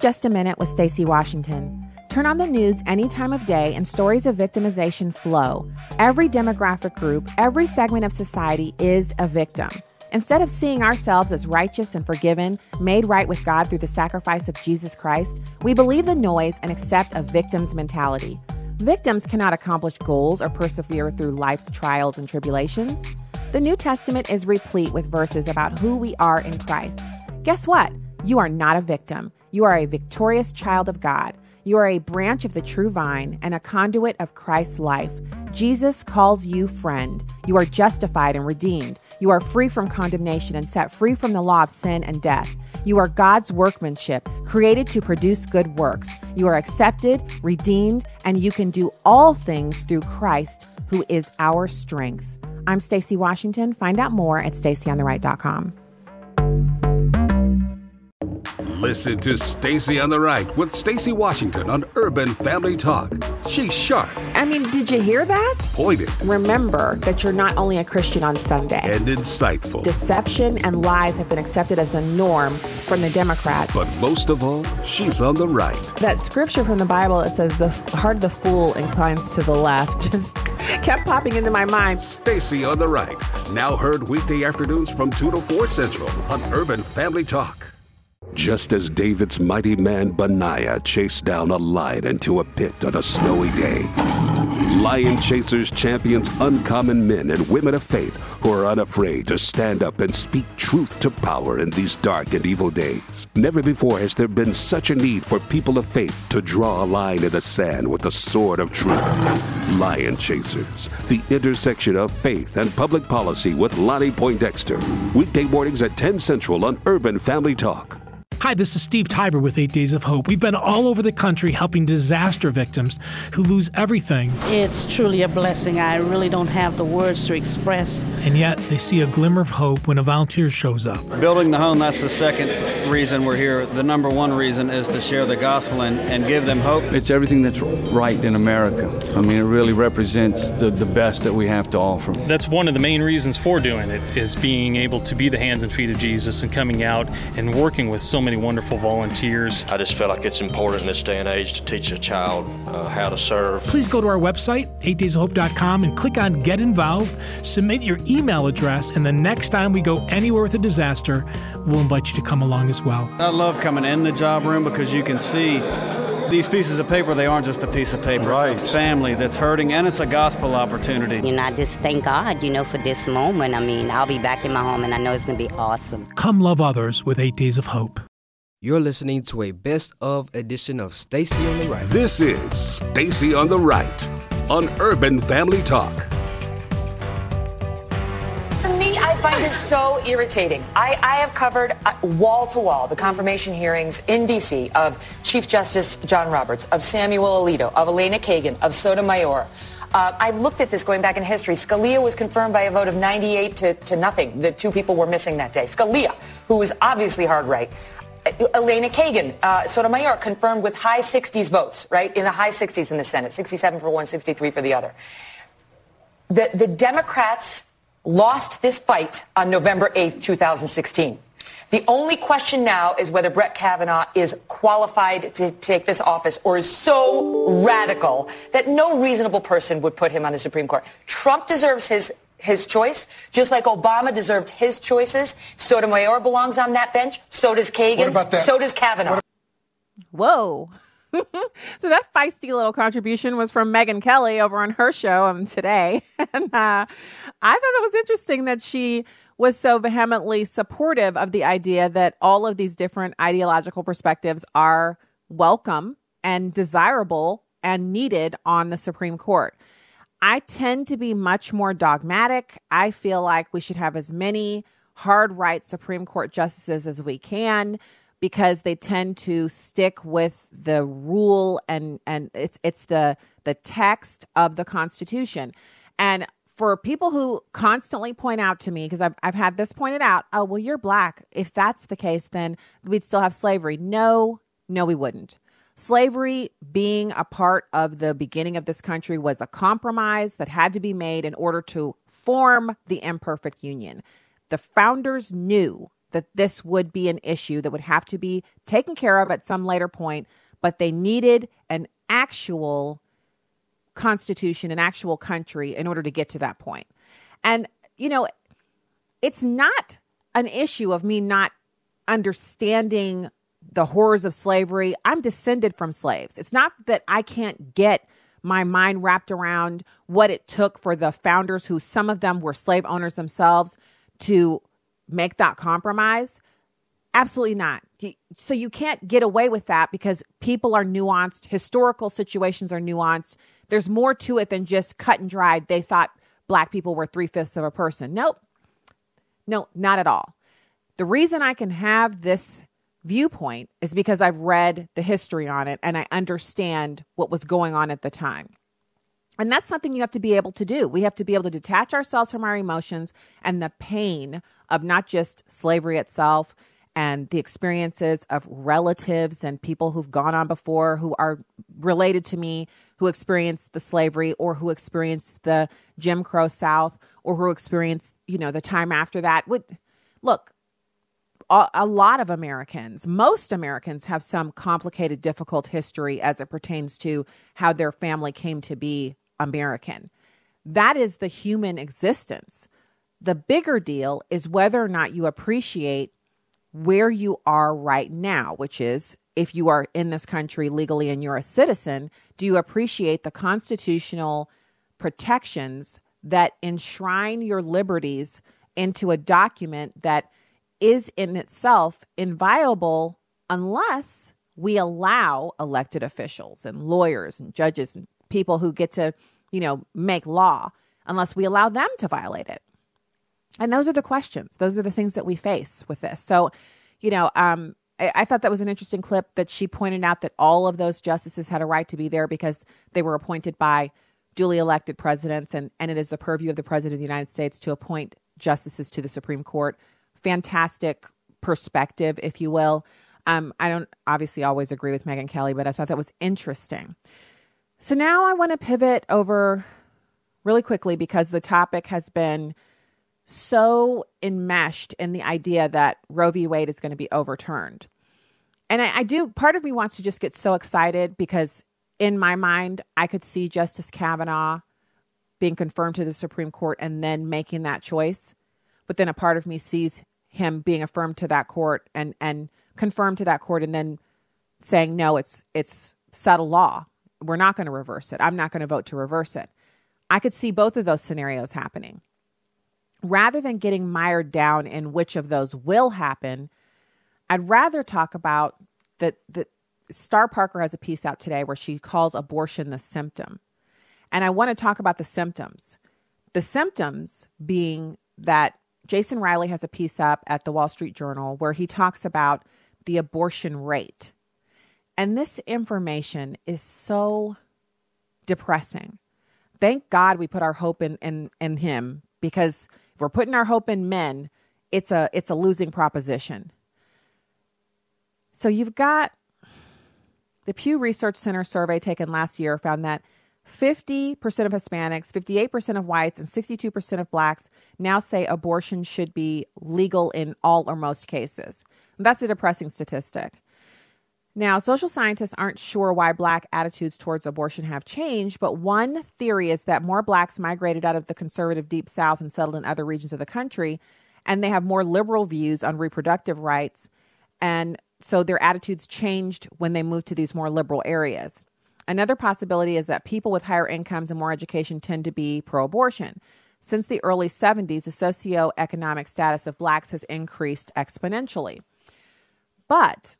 Just a minute with Stacy Washington. Turn on the news any time of day and stories of victimization flow. Every demographic group, every segment of society is a victim. Instead of seeing ourselves as righteous and forgiven, made right with God through the sacrifice of Jesus Christ, we believe the noise and accept a victim's mentality. Victims cannot accomplish goals or persevere through life's trials and tribulations. The New Testament is replete with verses about who we are in Christ. Guess what? You are not a victim. You are a victorious child of God. You are a branch of the true vine and a conduit of Christ's life. Jesus calls you friend. You are justified and redeemed. You are free from condemnation and set free from the law of sin and death. You are God's workmanship, created to produce good works. You are accepted, redeemed, and you can do all things through Christ, who is our strength. I'm Stacy Washington. Find out more at stacyontheright.com. Listen to Stacy on the Right with Stacy Washington on Urban Family Talk. She's sharp. I mean, did you hear that? Pointed. Remember that you're not only a Christian on Sunday. And insightful. Deception and lies have been accepted as the norm from the Democrats. But most of all, she's on the right. That scripture from the Bible that says the heart of the fool inclines to the left *laughs* just kept popping into my mind. Stacy on the Right. Now heard weekday afternoons from 2 to 4 Central on Urban Family Talk. Just as David's mighty man Benaiah chased down a lion into a pit on a snowy day, Lion Chasers champions uncommon men and women of faith who are unafraid to stand up and speak truth to power in these dark and evil days. Never before has there been such a need for people of faith to draw a line in the sand with the sword of truth. Lion Chasers, the intersection of faith and public policy with Lonnie Poindexter. Weekday mornings at 10 Central on Urban Family Talk. Hi, this is Steve Tybor with Eight Days of Hope. We've been all over the country helping disaster victims who lose everything. It's truly a blessing. I really don't have the words to express. And yet they see a glimmer of hope when a volunteer shows up. Building the home, that's the second reason we're here. The number one reason is to share the gospel and, and give them hope. It's everything that's right in America. I mean, it really represents the, the best that we have to offer. That's one of the main reasons for doing it, is being able to be the hands and feet of Jesus and coming out and working with so many many wonderful volunteers. I just feel like it's important in this day and age to teach a child uh, how to serve. Please go to our website, 8daysofhope.com, and click on Get Involved. Submit your email address, and the next time we go anywhere with a disaster, we'll invite you to come along as well. I love coming in the job room because you can see these pieces of paper, they aren't just a piece of paper. Right. It's a family that's hurting, and it's a gospel opportunity. You know, I just thank God, you know, for this moment. I mean, I'll be back in my home, and I know it's going to be awesome. Come love others with Eight Days of Hope. You're listening to a best of edition of Stacy on the Right. This is Stacy on the Right on Urban Family Talk. For me, I find it so irritating. I, I have covered wall to wall the confirmation hearings in D.C. of Chief Justice John Roberts, of Samuel Alito, of Elena Kagan, of Sotomayor. Uh, I looked at this going back in history. Scalia was confirmed by a vote of 98 to, to nothing. The two people were missing that day. Scalia, who was obviously hard right. Elena Kagan, uh, Sotomayor, confirmed with high 60s votes, right? In the high 60s in the Senate, 67 for one, 63 for the other. The, the Democrats lost this fight on November 8th, 2016. The only question now is whether Brett Kavanaugh is qualified to take this office or is so radical that no reasonable person would put him on the Supreme Court. Trump deserves his his choice, just like Obama deserved his choices. Sotomayor belongs on that bench. So does Kagan. So does Kavanaugh. Whoa. *laughs* so that feisty little contribution was from Megyn Kelly over on her show um, today. *laughs* and uh, I thought that was interesting that she was so vehemently supportive of the idea that all of these different ideological perspectives are welcome and desirable and needed on the Supreme Court. I tend to be much more dogmatic. I feel like we should have as many hard right Supreme Court justices as we can because they tend to stick with the rule and and it's it's the the text of the Constitution. And for people who constantly point out to me, because I've, I've had this pointed out, oh, well, you're black. If that's the case, then we'd still have slavery. No, no, we wouldn't. Slavery being a part of the beginning of this country was a compromise that had to be made in order to form the imperfect union. The founders knew that this would be an issue that would have to be taken care of at some later point, but they needed an actual constitution, an actual country in order to get to that point. And, you know, it's not an issue of me not understanding the horrors of slavery. I'm descended from slaves. It's not that I can't get my mind wrapped around what it took for the founders, who some of them were slave owners themselves, to make that compromise. Absolutely not. So you can't get away with that because people are nuanced, historical situations are nuanced. There's more to it than just cut and dried. They thought black people were three fifths of a person. Nope. No, not at all. The reason I can have this viewpoint is because I've read the history on it and I understand what was going on at the time. And that's something you have to be able to do. We have to be able to detach ourselves from our emotions and the pain of not just slavery itself and the experiences of relatives and people who've gone on before who are related to me who experienced the slavery or who experienced the Jim Crow South or who experienced, you know, the time after that. Look, a lot of Americans, most Americans have some complicated, difficult history as it pertains to how their family came to be American. That is the human existence. The bigger deal is whether or not you appreciate where you are right now, which is if you are in this country legally and you're a citizen, do you appreciate the constitutional protections that enshrine your liberties into a document that is in itself inviolable unless we allow elected officials and lawyers and judges and people who get to, you know, make law, unless we allow them to violate it. And those are the questions. Those are the things that we face with this. So, you know, um, I, I thought that was an interesting clip that she pointed out that all of those justices had a right to be there because they were appointed by duly elected presidents, and, and it is the purview of the president of the United States to appoint justices to the Supreme Court fantastic perspective, if you will. Um, I don't obviously always agree with Megyn Kelly, but I thought that was interesting. So now I want to pivot over really quickly because the topic has been so enmeshed in the idea that Roe v. Wade is going to be overturned. And I, I do, part of me wants to just get so excited because in my mind, I could see Justice Kavanaugh being confirmed to the Supreme Court and then making that choice. But then a part of me sees him being affirmed to that court and and confirmed to that court and then saying no it's it's settled law. We're not going to reverse it. I'm not going to vote to reverse it. I could see both of those scenarios happening. Rather than getting mired down in which of those will happen i'd rather talk about that the star parker has a piece out today where she calls abortion the symptom. And i want to talk about the symptoms. The symptoms being that Jason Riley has a piece up at the Wall Street Journal where he talks about the abortion rate. And this information is so depressing. Thank God we put our hope in, in, in him because if we're putting our hope in men, it's a it's a losing proposition. So you've got the Pew Research Center survey taken last year found that 50% of Hispanics, 58% of whites, and 62% of blacks now say abortion should be legal in all or most cases. That's a depressing statistic. Now, social scientists aren't sure why black attitudes towards abortion have changed, but one theory is that more blacks migrated out of the conservative deep south and settled in other regions of the country, and they have more liberal views on reproductive rights. And so their attitudes changed when they moved to these more liberal areas. Another possibility is that people with higher incomes and more education tend to be pro abortion. Since the early 70s, the socioeconomic status of blacks has increased exponentially. But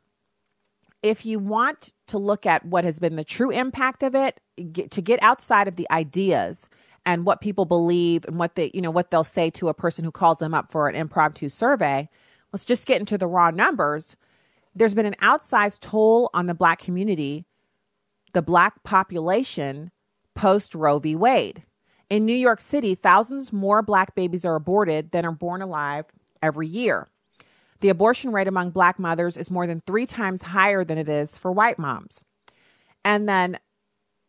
if you want to look at what has been the true impact of it, get, to get outside of the ideas and what people believe and what they, you know, what they'll say to a person who calls them up for an impromptu survey, let's just get into the raw numbers. There's been an outsized toll on the black community the black population post Roe v. Wade. In New York City, thousands more black babies are aborted than are born alive every year. The abortion rate among black mothers is more than three times higher than it is for white moms. And then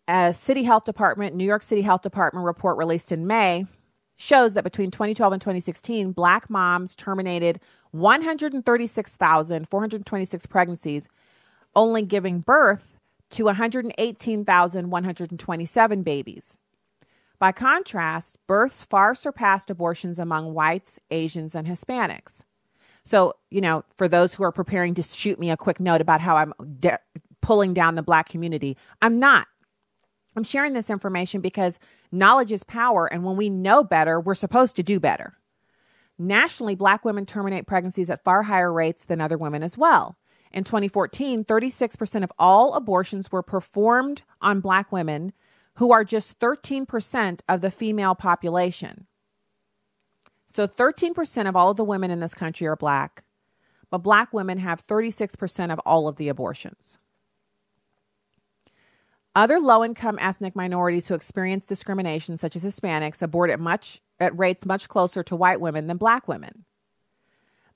a city health department, New York City Health Department report released in May shows that between 2012 and 2016, black moms terminated 136,426 pregnancies, only giving birth to 118,127 babies. By contrast, births far surpassed abortions among whites, Asians, and Hispanics. So, you know, for those who are preparing to shoot me a quick note about how I'm de- pulling down the black community, I'm not. I'm sharing this information because knowledge is power, and when we know better, we're supposed to do better. Nationally, black women terminate pregnancies at far higher rates than other women as well. In 2014, 36% of all abortions were performed on black women, who are just 13% of the female population. So 13% of all of the women in this country are black, but black women have 36% of all of the abortions. Other low income ethnic minorities who experience discrimination, such as Hispanics, abort at, much, at rates much closer to white women than black women.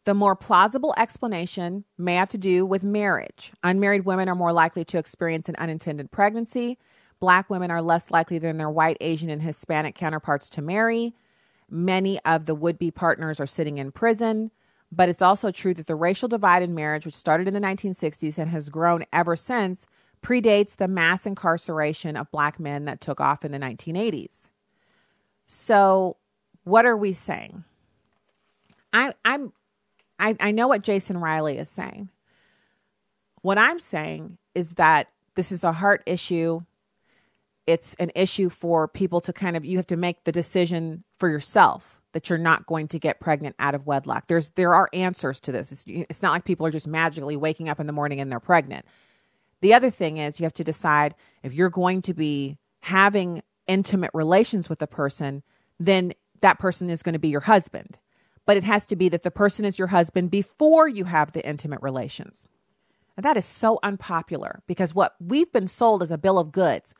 The more plausible explanation may have to do with marriage. Unmarried women are more likely to experience an unintended pregnancy. Black women are less likely than their white, Asian, and Hispanic counterparts to marry. Many of the would be partners are sitting in prison. But it's also true that the racial divide in marriage, which started in the 1960s and has grown ever since, predates the mass incarceration of black men that took off in the 1980s. So, what are we saying? I, I'm, I, I know what Jason Riley is saying. What I'm saying is that this is a heart issue. It's an issue for people to kind of, you have to make the decision for yourself that you're not going to get pregnant out of wedlock. There's, there are answers to this. It's, it's not like people are just magically waking up in the morning and they're pregnant. The other thing is you have to decide if you're going to be having intimate relations with a person, then that person is going to be your husband. But it has to be that the person is your husband before you have the intimate relations. And that is so unpopular because what we've been sold as a bill of goods,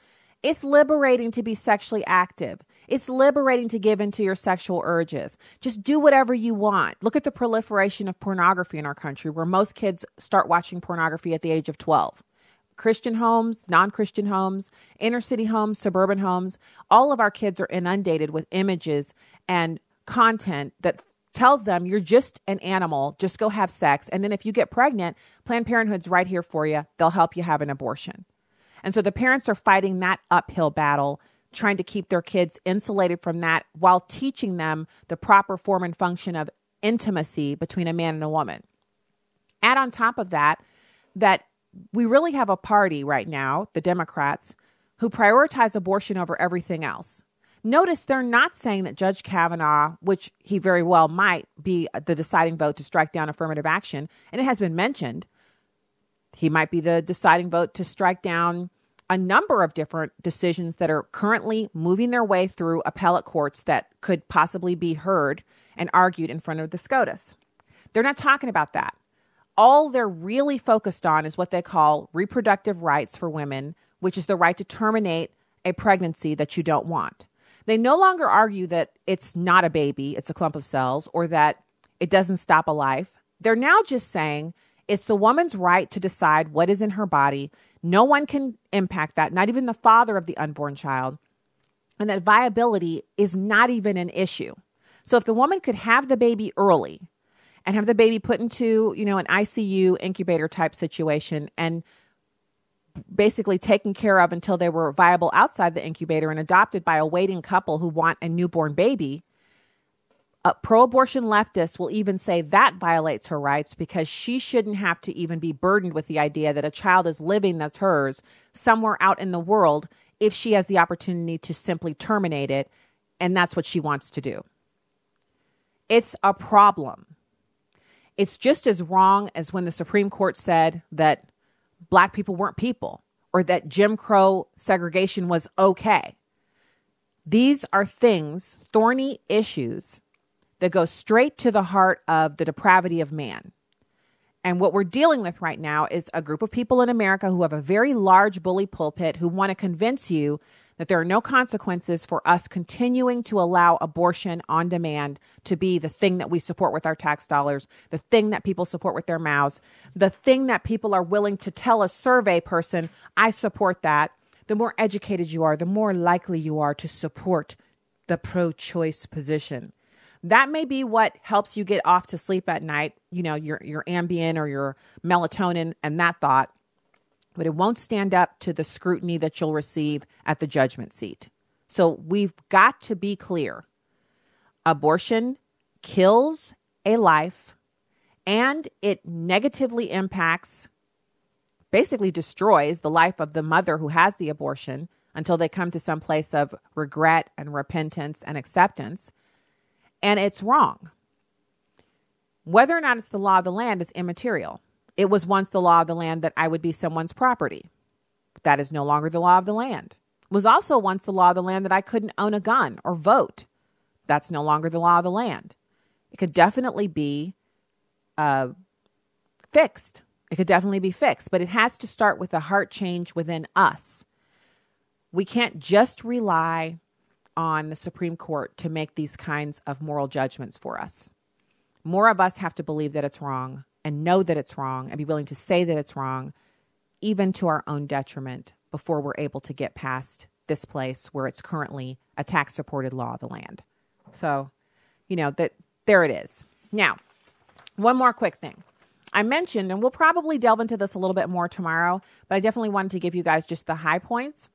it's liberating to be sexually active. It's liberating to give into your sexual urges. Just do whatever you want. Look at the proliferation of pornography in our country, where most kids start watching pornography at the age of 12. Christian homes, non Christian homes, inner city homes, suburban homes, all of our kids are inundated with images and content that tells them you're just an animal, just go have sex. And then if you get pregnant, Planned Parenthood's right here for you. They'll help you have an abortion. And so the parents are fighting that uphill battle, trying to keep their kids insulated from that while teaching them the proper form and function of intimacy between a man and a woman. Add on top of that, that we really have a party right now, the Democrats, who prioritize abortion over everything else. Notice they're not saying that Judge Kavanaugh, which he very well might be the deciding vote to strike down affirmative action, and it has been mentioned, he might be the deciding vote to strike down a number of different decisions that are currently moving their way through appellate courts that could possibly be heard and argued in front of the SCOTUS. They're not talking about that all they're really focused on is what they call reproductive rights for women, which is the right to terminate a pregnancy that you don't want. They no longer argue that it's not a baby, it's a clump of cells, or that it doesn't stop a life. They're now just saying it's the woman's right to decide what is in her body. No one can impact that, not even the father of the unborn child. And that viability is not even an issue. So if the woman could have the baby early, and have the baby put into, you know, an ICU incubator type situation and basically taken care of until they were viable outside the incubator and adopted by a waiting couple who want a newborn baby. Uh, Pro abortion leftists will even say that violates her rights because she shouldn't have to even be burdened with the idea that a child is living that's hers somewhere out in the world if she has the opportunity to simply terminate it. And that's what she wants to do. It's a problem. It's just as wrong as when the Supreme Court said that black people weren't people or that Jim Crow segregation was okay. These are things, thorny issues that go straight to the heart of the depravity of man. And what we're dealing with right now is a group of people in America who have a very large bully pulpit who want to convince you that there are no consequences for us continuing to allow abortion on demand to be the thing that we support with our tax dollars, the thing that people support with their mouths, the thing that people are willing to tell a survey person, I support that. The more educated you are, the more likely you are to support the pro choice position. That may be what helps you get off to sleep at night, you know, your your Ambien or your melatonin and that thought, but it won't stand up to the scrutiny that you'll receive at the judgment seat. So we've got to be clear. Abortion kills a life and it negatively impacts basically destroys the life of the mother who has the abortion until they come to some place of regret and repentance and acceptance and it's wrong. Whether or not it's the law of the land is immaterial. It was once the law of the land that I would be someone's property. That is no longer the law of the land. It was also once the law of the land that I couldn't own a gun or vote. That's no longer the law of the land. It could definitely be uh, fixed. It could definitely be fixed, but it has to start with a heart change within us. We can't just rely on the Supreme Court to make these kinds of moral judgments for us. More of us have to believe that it's wrong and know that it's wrong and be willing to say that it's wrong, even to our own detriment, before we're able to get past this place where it's currently a tax supported law of the land. So, you know, that there it is. Now, one more quick thing. I mentioned, and we'll probably delve into this a little bit more tomorrow, but I definitely wanted to give you guys just the high points.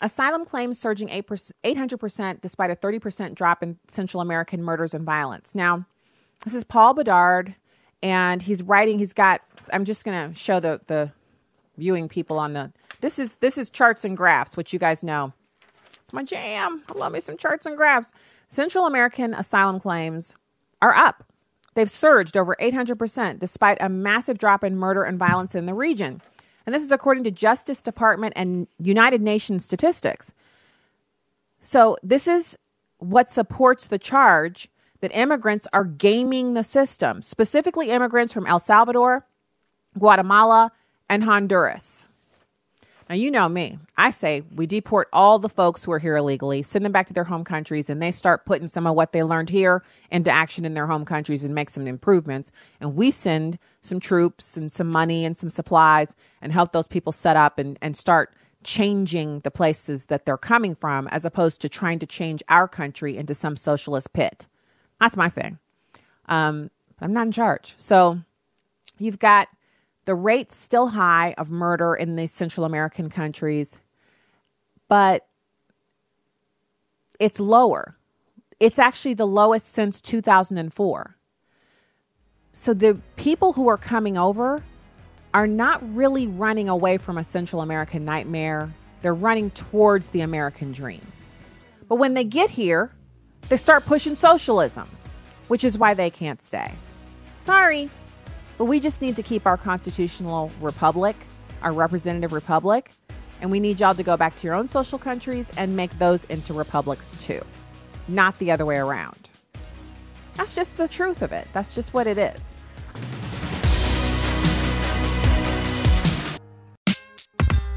Asylum claims surging 800% despite a 30% drop in Central American murders and violence. Now, this is Paul Bedard, and he's writing, he's got, I'm just going to show the, the viewing people on the, this is, this is charts and graphs, which you guys know. It's my jam. I love me some charts and graphs. Central American asylum claims are up. They've surged over 800% despite a massive drop in murder and violence in the region. And this is according to Justice Department and United Nations statistics. So, this is what supports the charge that immigrants are gaming the system, specifically immigrants from El Salvador, Guatemala, and Honduras. Now, you know me. I say we deport all the folks who are here illegally, send them back to their home countries, and they start putting some of what they learned here into action in their home countries and make some improvements. And we send some troops and some money and some supplies and help those people set up and, and start changing the places that they're coming from as opposed to trying to change our country into some socialist pit. That's my thing. Um, I'm not in charge. So you've got the rate's still high of murder in these Central American countries, but it's lower. It's actually the lowest since 2004. So the people who are coming over are not really running away from a Central American nightmare. They're running towards the American dream. But when they get here, they start pushing socialism, which is why they can't stay. Sorry, but we just need to keep our constitutional republic, our representative republic, and we need y'all to go back to your own social countries and make those into republics too, not the other way around. That's just the truth of it. That's just what it is.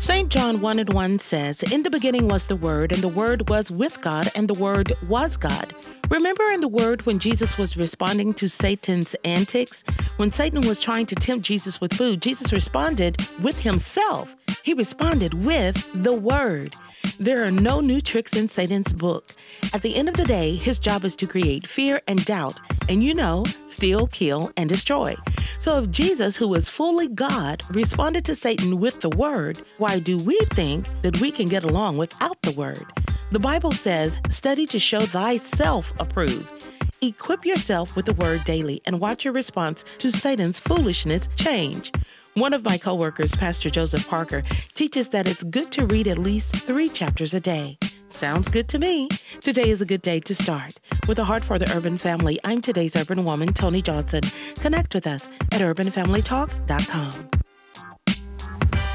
St. John 1 and 1 says, In the beginning was the Word, and the Word was with God, and the Word was God. Remember in the Word when Jesus was responding to Satan's antics? When Satan was trying to tempt Jesus with food, Jesus responded with himself. He responded with the Word. There are no new tricks in Satan's book. At the end of the day, his job is to create fear and doubt, and you know, steal, kill, and destroy. So if Jesus, who is fully God, responded to Satan with the word, why do we think that we can get along without the word? The Bible says, study to show thyself approved. Equip yourself with the word daily and watch your response to Satan's foolishness change. One of my coworkers, Pastor Joseph Parker, teaches that it's good to read at least three chapters a day. Sounds good to me. Today is a good day to start. With a heart for the urban family, I'm today's urban woman, Tony Johnson. Connect with us at urbanfamilytalk.com.